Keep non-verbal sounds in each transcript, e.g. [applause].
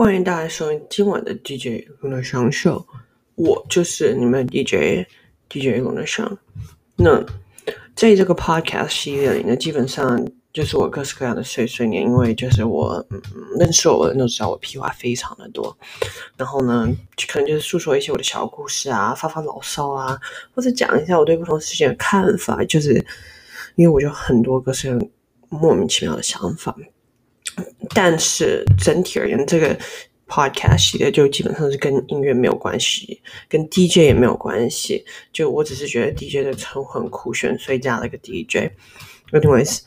欢迎大家收听今晚的 DJ 龙的香秀，我就是你们 DJ DJ 龙的香。那在这个 podcast 系列里呢，基本上就是我各式各样的碎碎念，因为就是我嗯认识我的人都知道我屁话非常的多。然后呢，可能就是诉说一些我的小故事啊，发发牢骚啊，或者讲一下我对不同事情的看法，就是因为我就很多个是莫名其妙的想法。但是整体而言，这个 podcast 系列就基本上是跟音乐没有关系，跟 DJ 也没有关系。就我只是觉得 DJ 的称呼很酷炫，所以加了个 DJ。Anyways，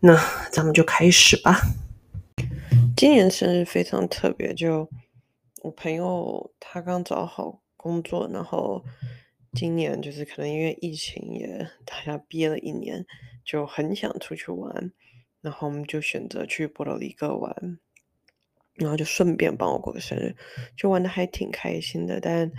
那咱们就开始吧。今年生日非常特别，就我朋友他刚找好工作，然后今年就是可能因为疫情也大家憋了一年，就很想出去玩。然后我们就选择去波多黎各玩，然后就顺便帮我过个生日，就玩的还挺开心的。但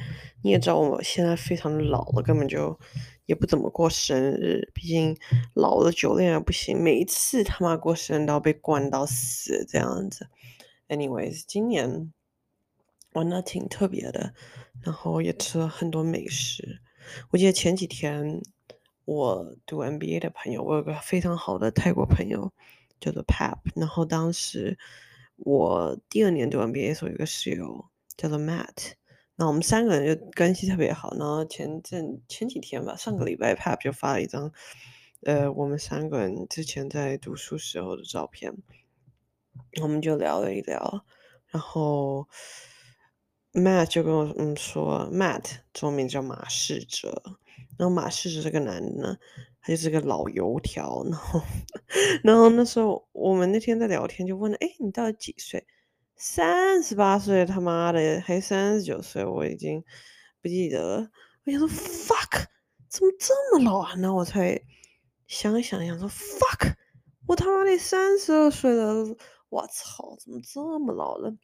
你也知道，我现在非常老了，根本就也不怎么过生日。毕竟老了酒量也不行，每一次他妈过生日都要被灌到死这样子。Anyways，今年玩的挺特别的，然后也吃了很多美食。我记得前几天。我读 MBA 的朋友，我有个非常好的泰国朋友叫做 Pap，然后当时我第二年读 MBA 的时候，有个室友叫做 Matt，那我们三个人就关系特别好。然后前阵前几天吧，上个礼拜 Pap 就发了一张，呃，我们三个人之前在读书时候的照片，我们就聊了一聊，然后 Matt 就跟我嗯说，Matt 中文名叫马世哲。然后马世哲这个男的呢，他就是个老油条。然后，然后那时候我们那天在聊天，就问了：“哎，你到底几岁？”三十八岁，他妈的，还三十九岁，我已经不记得了。我想说，fuck，怎么这么老啊？然后我才想想，想说，fuck，我他妈的三十二岁了，我操，怎么这么老了？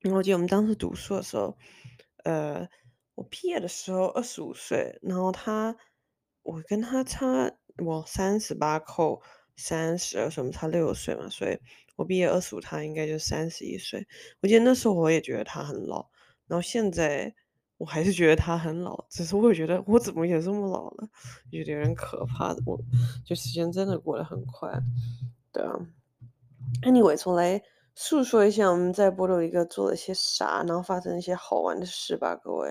然后我记得我们当时读书的时候，呃。我毕业的时候二十五岁，然后他，我跟他差我三十八扣三十二什么差六岁嘛，所以我毕业二十五，他应该就三十一岁。我记得那时候我也觉得他很老，然后现在我还是觉得他很老，只是我也觉得我怎么也这么老了，有点有点可怕的。我就时间真的过得很快，对啊。Anyway，从来诉说一下我们在波多黎各做了些啥，然后发生一些好玩的事吧，各位。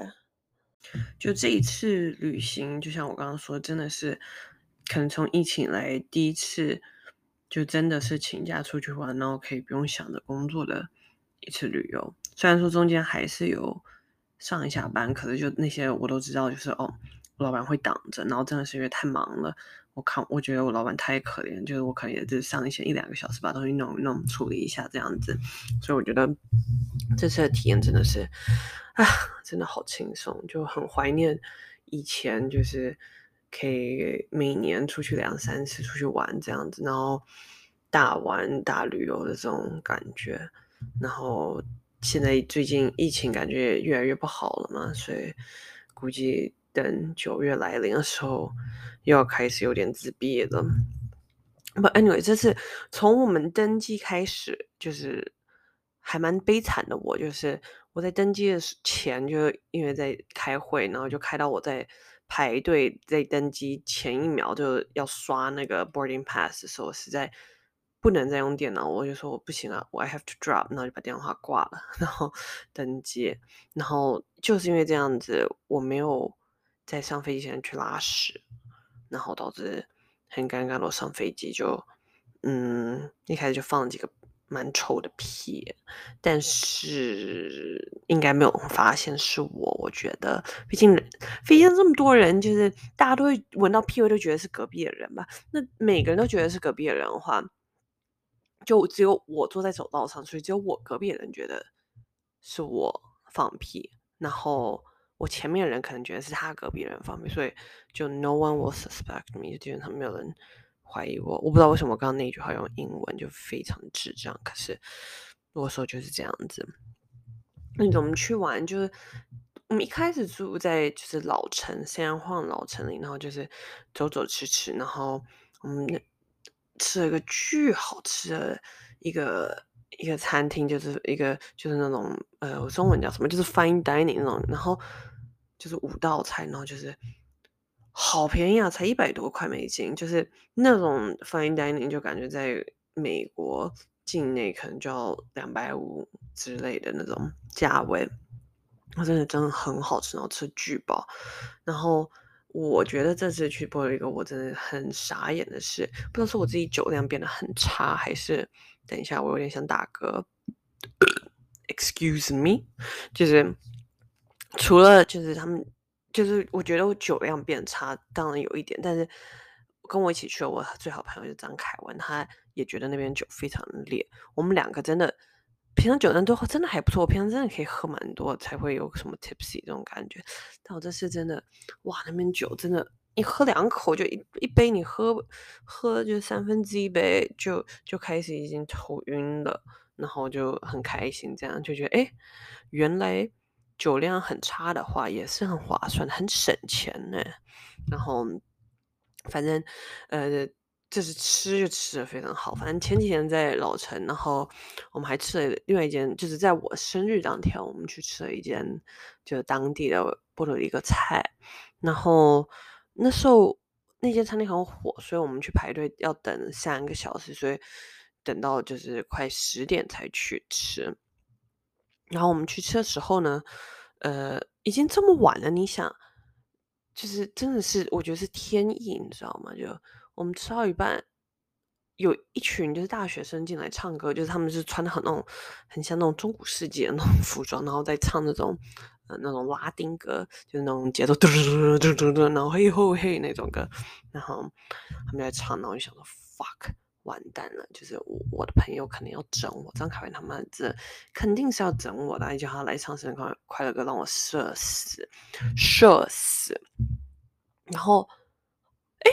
就这一次旅行，就像我刚刚说，真的是可能从疫情来第一次，就真的是请假出去玩，然后可以不用想着工作的一次旅游。虽然说中间还是有上一下班，可是就那些我都知道，就是哦，老板会挡着，然后真的是因为太忙了，我看我觉得我老板太可怜，就是我可能也是上一些一两个小时把东西弄弄处理一下这样子，所以我觉得这次的体验真的是。啊，真的好轻松，就很怀念以前，就是可以每年出去两三次出去玩这样子，然后大玩大旅游的这种感觉。然后现在最近疫情感觉也越来越不好了嘛，所以估计等九月来临的时候，又要开始有点自闭了。But anyway，这次从我们登机开始，就是还蛮悲惨的，我就是。我在登机的前，就因为在开会，然后就开到我在排队，在登机前一秒就要刷那个 boarding pass 的时候，实在不能再用电脑，我就说我不行啊，我 I have to drop，然后就把电话挂了，[laughs] 然后登机，然后就是因为这样子，我没有在上飞机前去拉屎，然后导致很尴尬，我上飞机就嗯一开始就放了几个。蛮臭的屁，但是应该没有发现是我。我觉得，毕竟飞机上这么多人，就是大家都会闻到屁味，都觉得是隔壁的人吧。那每个人都觉得是隔壁的人的话，就只有我坐在走道上，所以只有我隔壁的人觉得是我放屁，然后我前面的人可能觉得是他隔壁人方便，所以就 no one will suspect me，就基本上没有人。怀疑我，我不知道为什么我刚刚那句话用英文就非常智障，可是我说就是这样子。那我们去玩，就是我们一开始住在就是老城，虽然晃老城里，然后就是走走吃吃，然后我们吃了一个巨好吃的一个一个餐厅，就是一个就是那种呃，中文叫什么，就是 fine dining 那种，然后就是五道菜，然后就是好便宜啊，才一百多块美金，就是那种 fine dining 就感觉在美国境内可能就要两百五之类的那种价位，我真的真的很好吃，然后吃巨饱，然后。我觉得这次去波多黎各，我真的很傻眼的是，不知道是我自己酒量变得很差，还是等一下我有点想打嗝。[coughs] Excuse me，就是除了就是他们，就是我觉得我酒量变差，当然有一点，但是跟我一起去的我最好朋友就张凯文，他也觉得那边酒非常的烈，我们两个真的。平常酒量都真的还不错，我平常真的可以喝蛮多，才会有什么 tipsy 这种感觉。但我这次真的，哇，那边酒真的，你喝两口就一一杯，你喝喝就三分之一杯就就开始已经头晕了，然后就很开心，这样就觉得，哎，原来酒量很差的话也是很划算，很省钱呢。然后反正呃。就是吃就吃的非常好，反正前几天在老城，然后我们还吃了另外一间，就是在我生日当天，我们去吃了一间就是当地的波多黎各菜，然后那时候那间餐厅很火，所以我们去排队要等三个小时，所以等到就是快十点才去吃。然后我们去吃的时候呢，呃，已经这么晚了，你想，就是真的是我觉得是天意，你知道吗？就。我们吃到一半，有一群就是大学生进来唱歌，就是他们是穿的很那种很像那种中古世纪的那种 [laughs] 服装，然后在唱那种呃那种拉丁歌，就是那种节奏嘟嘟嘟嘟嘟，然后嘿吼嘿那种歌，然后他们在唱，然后我就想说 fuck 完蛋了，就是我我的朋友肯定要整我，张凯文他们这肯定是要整我的，叫他来唱生日快快乐歌让我社死社死，然后哎。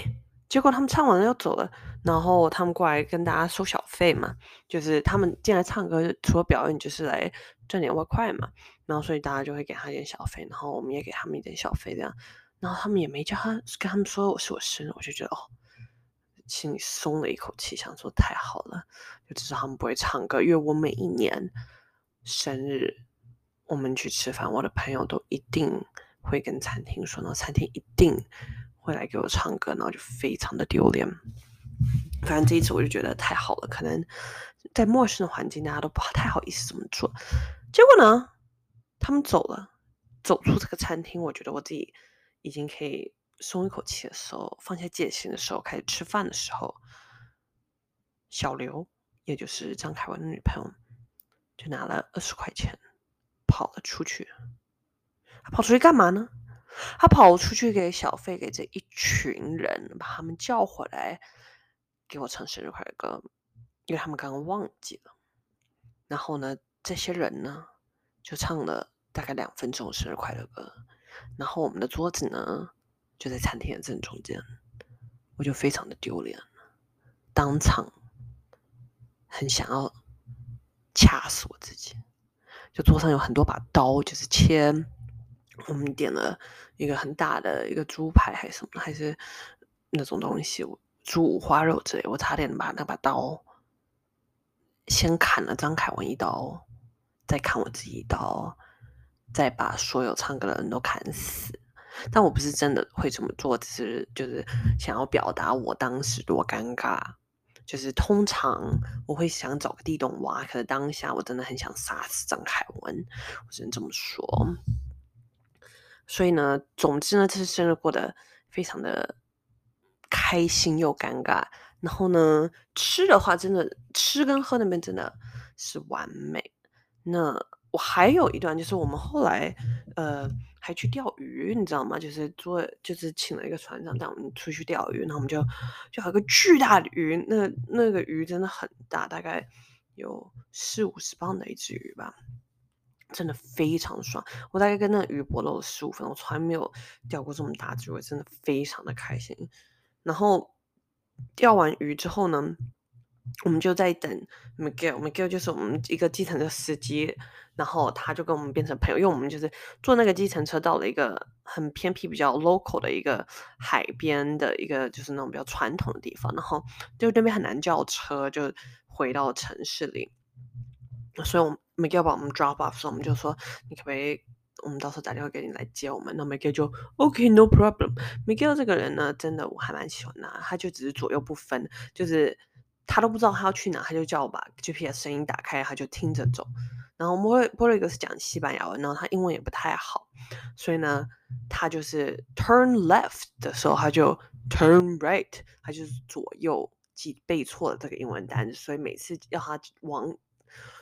结果他们唱完了要走了，然后他们过来跟大家收小费嘛，就是他们进来唱歌，除了表演就是来赚点外快嘛，然后所以大家就会给他一点小费，然后我们也给他们一点小费这样，然后他们也没叫他跟他们说我是我生日，我就觉得哦，心里松了一口气，想说太好了，就知道他们不会唱歌，因为我每一年生日我们去吃饭，我的朋友都一定会跟餐厅说，然后餐厅一定。会来给我唱歌，然后就非常的丢脸。反正这一次我就觉得太好了，可能在陌生的环境，大家都不太好意思这么做。结果呢，他们走了，走出这个餐厅，我觉得我自己已经可以松一口气的时候，放下戒心的时候，开始吃饭的时候，小刘，也就是张凯文的女朋友，就拿了二十块钱跑了出去。他跑出去干嘛呢？他跑出去给小费给这一群人，把他们叫回来，给我唱生日快乐歌，因为他们刚刚忘记了。然后呢，这些人呢就唱了大概两分钟生日快乐歌。然后我们的桌子呢就在餐厅的正中间，我就非常的丢脸，当场很想要掐死我自己。就桌上有很多把刀，就是切。我们点了一个很大的一个猪排还是什么，还是那种东西，猪五花肉之类。我差点把那把刀先砍了张凯文一刀，再砍我自己一刀，再把所有唱歌的人都砍死。但我不是真的会这么做，只是就是想要表达我当时多尴尬。就是通常我会想找个地洞挖，可是当下我真的很想杀死张凯文，我只能这么说。所以呢，总之呢，这次生日过得非常的开心又尴尬。然后呢，吃的话，真的吃跟喝那边真的是完美。那我还有一段，就是我们后来呃还去钓鱼，你知道吗？就是做就是请了一个船长带我们出去钓鱼，然后我们就就有一个巨大的鱼，那那个鱼真的很大，大概有四五十磅的一只鱼吧。真的非常爽，我大概跟那个鱼搏斗了十五分钟，我从来没有钓过这么大只我，真的非常的开心。然后钓完鱼之后呢，我们就在等 Miguel，Miguel 就是我们一个计程车司机，然后他就跟我们变成朋友，因为我们就是坐那个计程车到了一个很偏僻、比较 local 的一个海边的一个就是那种比较传统的地方，然后就那边很难叫车，就回到城市里。所以我们 Miguel 把我们 drop off 时候，我们就说你可不可以，我们到时候打电话给你来接我们。那 Miguel 就 OK no problem。Miguel 这个人呢，真的我还蛮喜欢他，他就只是左右不分，就是他都不知道他要去哪，他就叫我把 GPS 声音打开，他就听着走。然后波波瑞格是讲西班牙文，然后他英文也不太好，所以呢，他就是 turn left 的时候，他就 turn right，他就是左右记背错了这个英文单词，所以每次要他往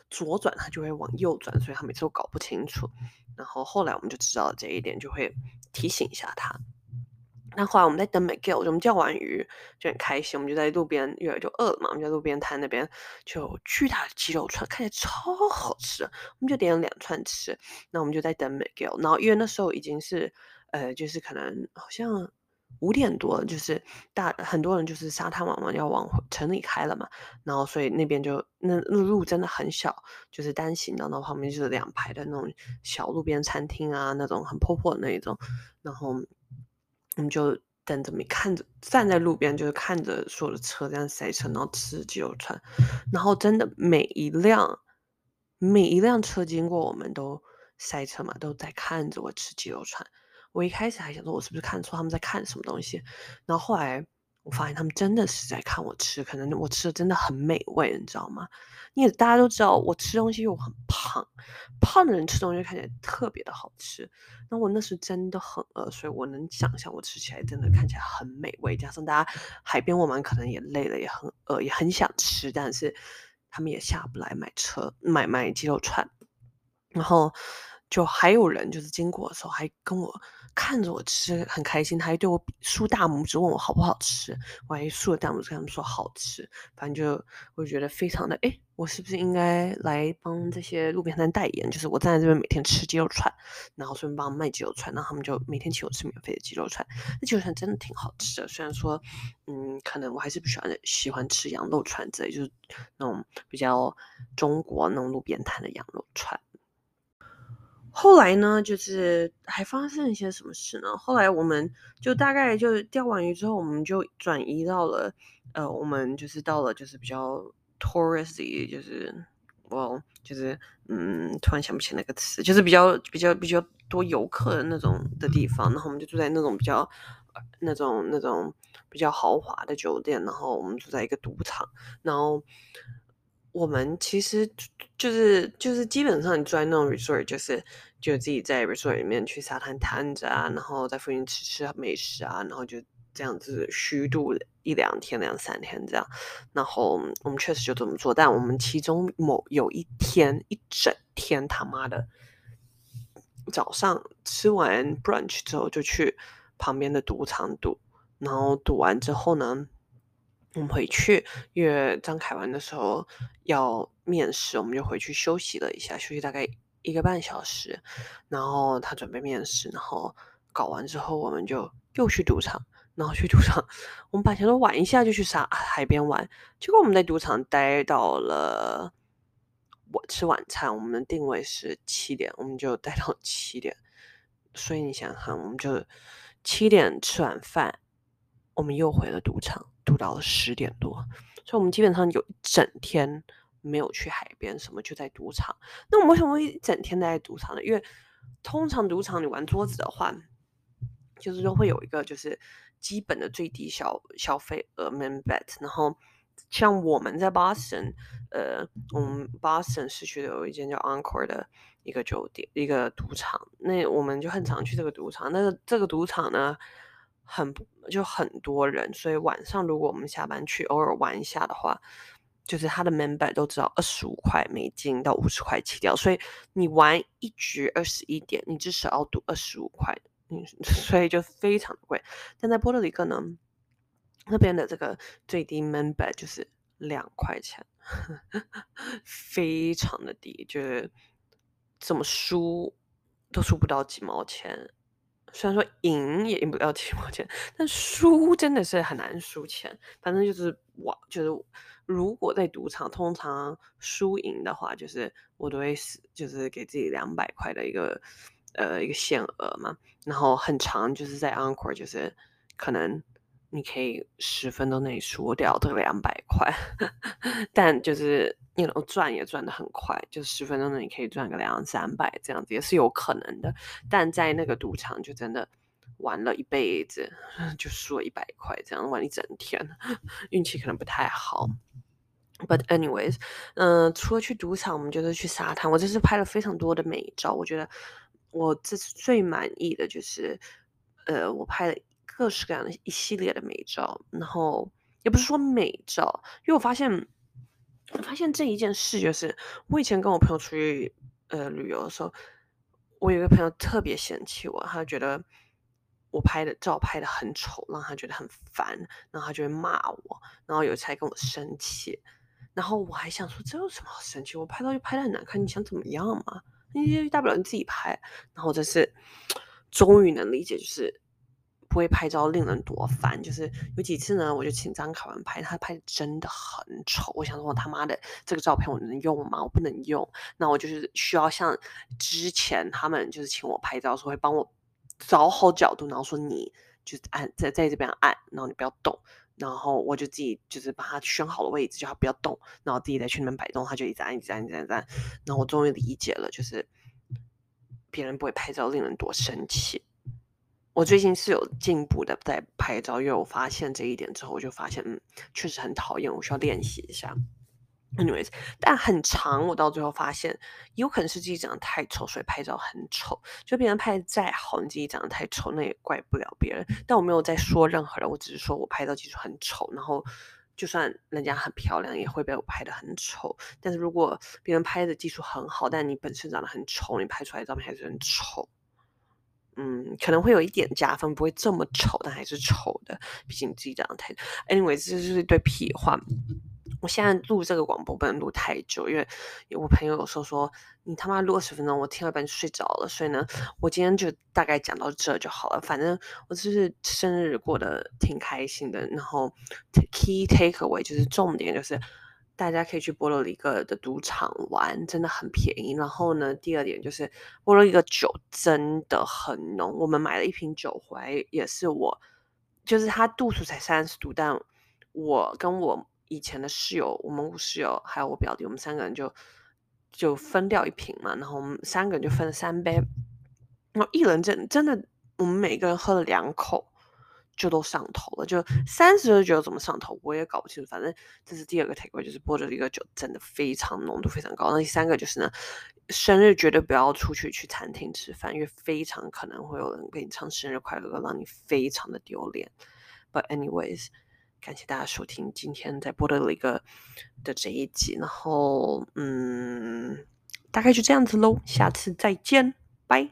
左转，他就会往右转，所以他每次都搞不清楚。然后后来我们就知道这一点，就会提醒一下他。那后来我们在等 Miguel，我们钓完鱼就很开心，我们就在路边，因为就饿了嘛，我们在路边摊那边就巨大的鸡肉串，看起来超好吃，我们就点了两串吃。那我们就在等 Miguel，然后因为那时候已经是呃，就是可能好像五点多，就是大很多人就是沙滩玩玩要往城里开了嘛，然后所以那边就那那路真的很小，就是单行道，然后旁边就是两排的那种小路边餐厅啊，那种很破破的那一种，然后。我们就等着，没看着，站在路边，就是看着所有的车这样塞车，然后吃鸡肉串，然后真的每一辆每一辆车经过，我们都塞车嘛，都在看着我吃鸡肉串。我一开始还想说，我是不是看错他们在看什么东西，然后后来。我发现他们真的是在看我吃，可能我吃的真的很美味，你知道吗？你也大家都知道，我吃东西又很胖，胖的人吃东西看起来特别的好吃。那我那时真的很饿，所以我能想象我吃起来真的看起来很美味。加上大家海边我们可能也累了，也很饿，也很想吃，但是他们也下不来买车买买鸡肉串，然后。就还有人就是经过的时候还跟我看着我吃很开心，他还对我竖大拇指问我好不好吃，我还竖了大拇指跟他们说好吃，反正就我就觉得非常的哎，我是不是应该来帮这些路边摊代言？就是我站在这边每天吃鸡肉串，然后顺便帮他们卖鸡肉串，然后他们就每天请我吃免费的鸡肉串，那鸡肉串真的挺好吃的，虽然说嗯，可能我还是不喜欢喜欢吃羊肉串之类，就是那种比较中国那种路边摊的羊肉串。后来呢，就是还发生一些什么事呢？后来我们就大概就钓完鱼之后，我们就转移到了，呃，我们就是到了就是比较 touristy，就是我就是嗯，突然想不起那个词，就是比较比较比较多游客的那种的地方。然后我们就住在那种比较那种那种比较豪华的酒店，然后我们住在一个赌场，然后。我们其实就是就是基本上你住在那种 resort，就是就自己在 resort 里面去沙滩摊着啊，然后在附近吃吃美食啊，然后就这样子虚度一两天、两三天这样。然后我们确实就这么做，但我们其中某有一天一整天他妈的早上吃完 brunch 之后就去旁边的赌场赌，然后赌完之后呢，我们回去，因为张凯文的时候要面试，我们就回去休息了一下，休息大概一个半小时。然后他准备面试，然后搞完之后，我们就又去赌场，然后去赌场，我们本来想说玩一下就去沙海边玩，结果我们在赌场待到了我吃晚餐，我们的定位是七点，我们就待到 [laughs] 七点。所以你想想，我们就七点吃完饭，我们又回了赌场。赌到了十点多，所以我们基本上有一整天没有去海边，什么就在赌场。那我们为什么会一整天待在赌场呢？因为通常赌场你玩桌子的话，就是说会有一个就是基本的最低消消费额 min bet。然后像我们在 Boston，呃，我们 Boston 市区的有一间叫 Encore 的一个酒店，一个赌场。那我们就很常去这个赌场。那个这个赌场呢，很就很多人，所以晚上如果我们下班去偶尔玩一下的话，就是他的 member 都知道二十五块美金到五十块起跳，所以你玩一局二十一点，你至少要赌二十五块，嗯，[laughs] 所以就非常的贵。但在波多黎各呢，那边的这个最低 member 就是两块钱，[laughs] 非常的低，就是怎么输都输不到几毛钱。虽然说赢也赢不到几毛钱，但输真的是很难输钱。反正就是我，就是如果在赌场，通常输赢的话，就是我都会是就是给自己两百块的一个呃一个限额嘛。然后很长，就是在 Encore，就是可能你可以十分钟内输掉这两百块，[laughs] 但就是你能赚也赚得很快，就十分钟内你可以赚个两三百这样子也是有可能的。但在那个赌场就真的玩了一辈子，就输了一百块，这样玩一整天，[laughs] 运气可能不太好。But anyways，嗯、呃，除了去赌场，我们就是去沙滩。我这次拍了非常多的美照，我觉得我这次最满意的就是，呃，我拍了。各式各样的一系列的美照，然后也不是说美照，因为我发现，我发现这一件事就是，我以前跟我朋友出去呃旅游的时候，我有一个朋友特别嫌弃我，他觉得我拍的照拍的很丑，让他觉得很烦，然后他就会骂我，然后有一次还跟我生气，然后我还想说这有什么好生气？我拍照就拍的很难看，你想怎么样嘛？你大不了你自己拍，然后这次终于能理解，就是。不会拍照令人多烦，就是有几次呢，我就请张凯文拍，他拍的真的很丑。我想说，我他妈的这个照片我能用吗？我不能用。那我就是需要像之前他们就是请我拍照的时候，会帮我找好角度，然后说你就按在在这边按，然后你不要动，然后我就自己就是把它选好了位置，叫他不要动，然后自己再去那边摆动，他就，一直按，一直按，一直按。然后我终于理解了，就是别人不会拍照令人多生气。我最近是有进步的在拍照，因为我发现这一点之后，我就发现，嗯，确实很讨厌，我需要练习一下。Anyways，但很长，我到最后发现，有可能是自己长得太丑，所以拍照很丑。就别人拍的再好，你自己长得太丑，那也怪不了别人。但我没有在说任何人，我只是说我拍照技术很丑，然后就算人家很漂亮，也会被我拍得很丑。但是如果别人拍的技术很好，但你本身长得很丑，你拍出来的照片还是很丑。嗯，可能会有一点加分，不会这么丑，但还是丑的。毕竟你自己长得太 ……Anyway，这就是一堆屁话。我现在录这个广播不能录太久，因为我朋友有时候说你他妈录二十分钟，我听了半就睡着了。所以呢，我今天就大概讲到这就好了。反正我就是生日过得挺开心的，然后 key takeaway 就是重点就是。大家可以去波罗里各的赌场玩，真的很便宜。然后呢，第二点就是波多黎各酒真的很浓。我们买了一瓶酒回来，也是我，就是它度数才三十度，但我跟我以前的室友，我们五室友还有我表弟，我们三个人就就分掉一瓶嘛。然后我们三个人就分了三杯，然后一人真真的，我们每个人喝了两口。就都上头了，就三十酒怎么上头，我也搞不清楚。反正这是第二个 takeaway，就是波多黎各酒真的非常浓度非常高。那第三个就是呢，生日绝对不要出去去餐厅吃饭，因为非常可能会有人给你唱生日快乐，让你非常的丢脸。But anyways，感谢大家收听今天在播的一个的这一集，然后嗯，大概就这样子喽，下次再见，拜。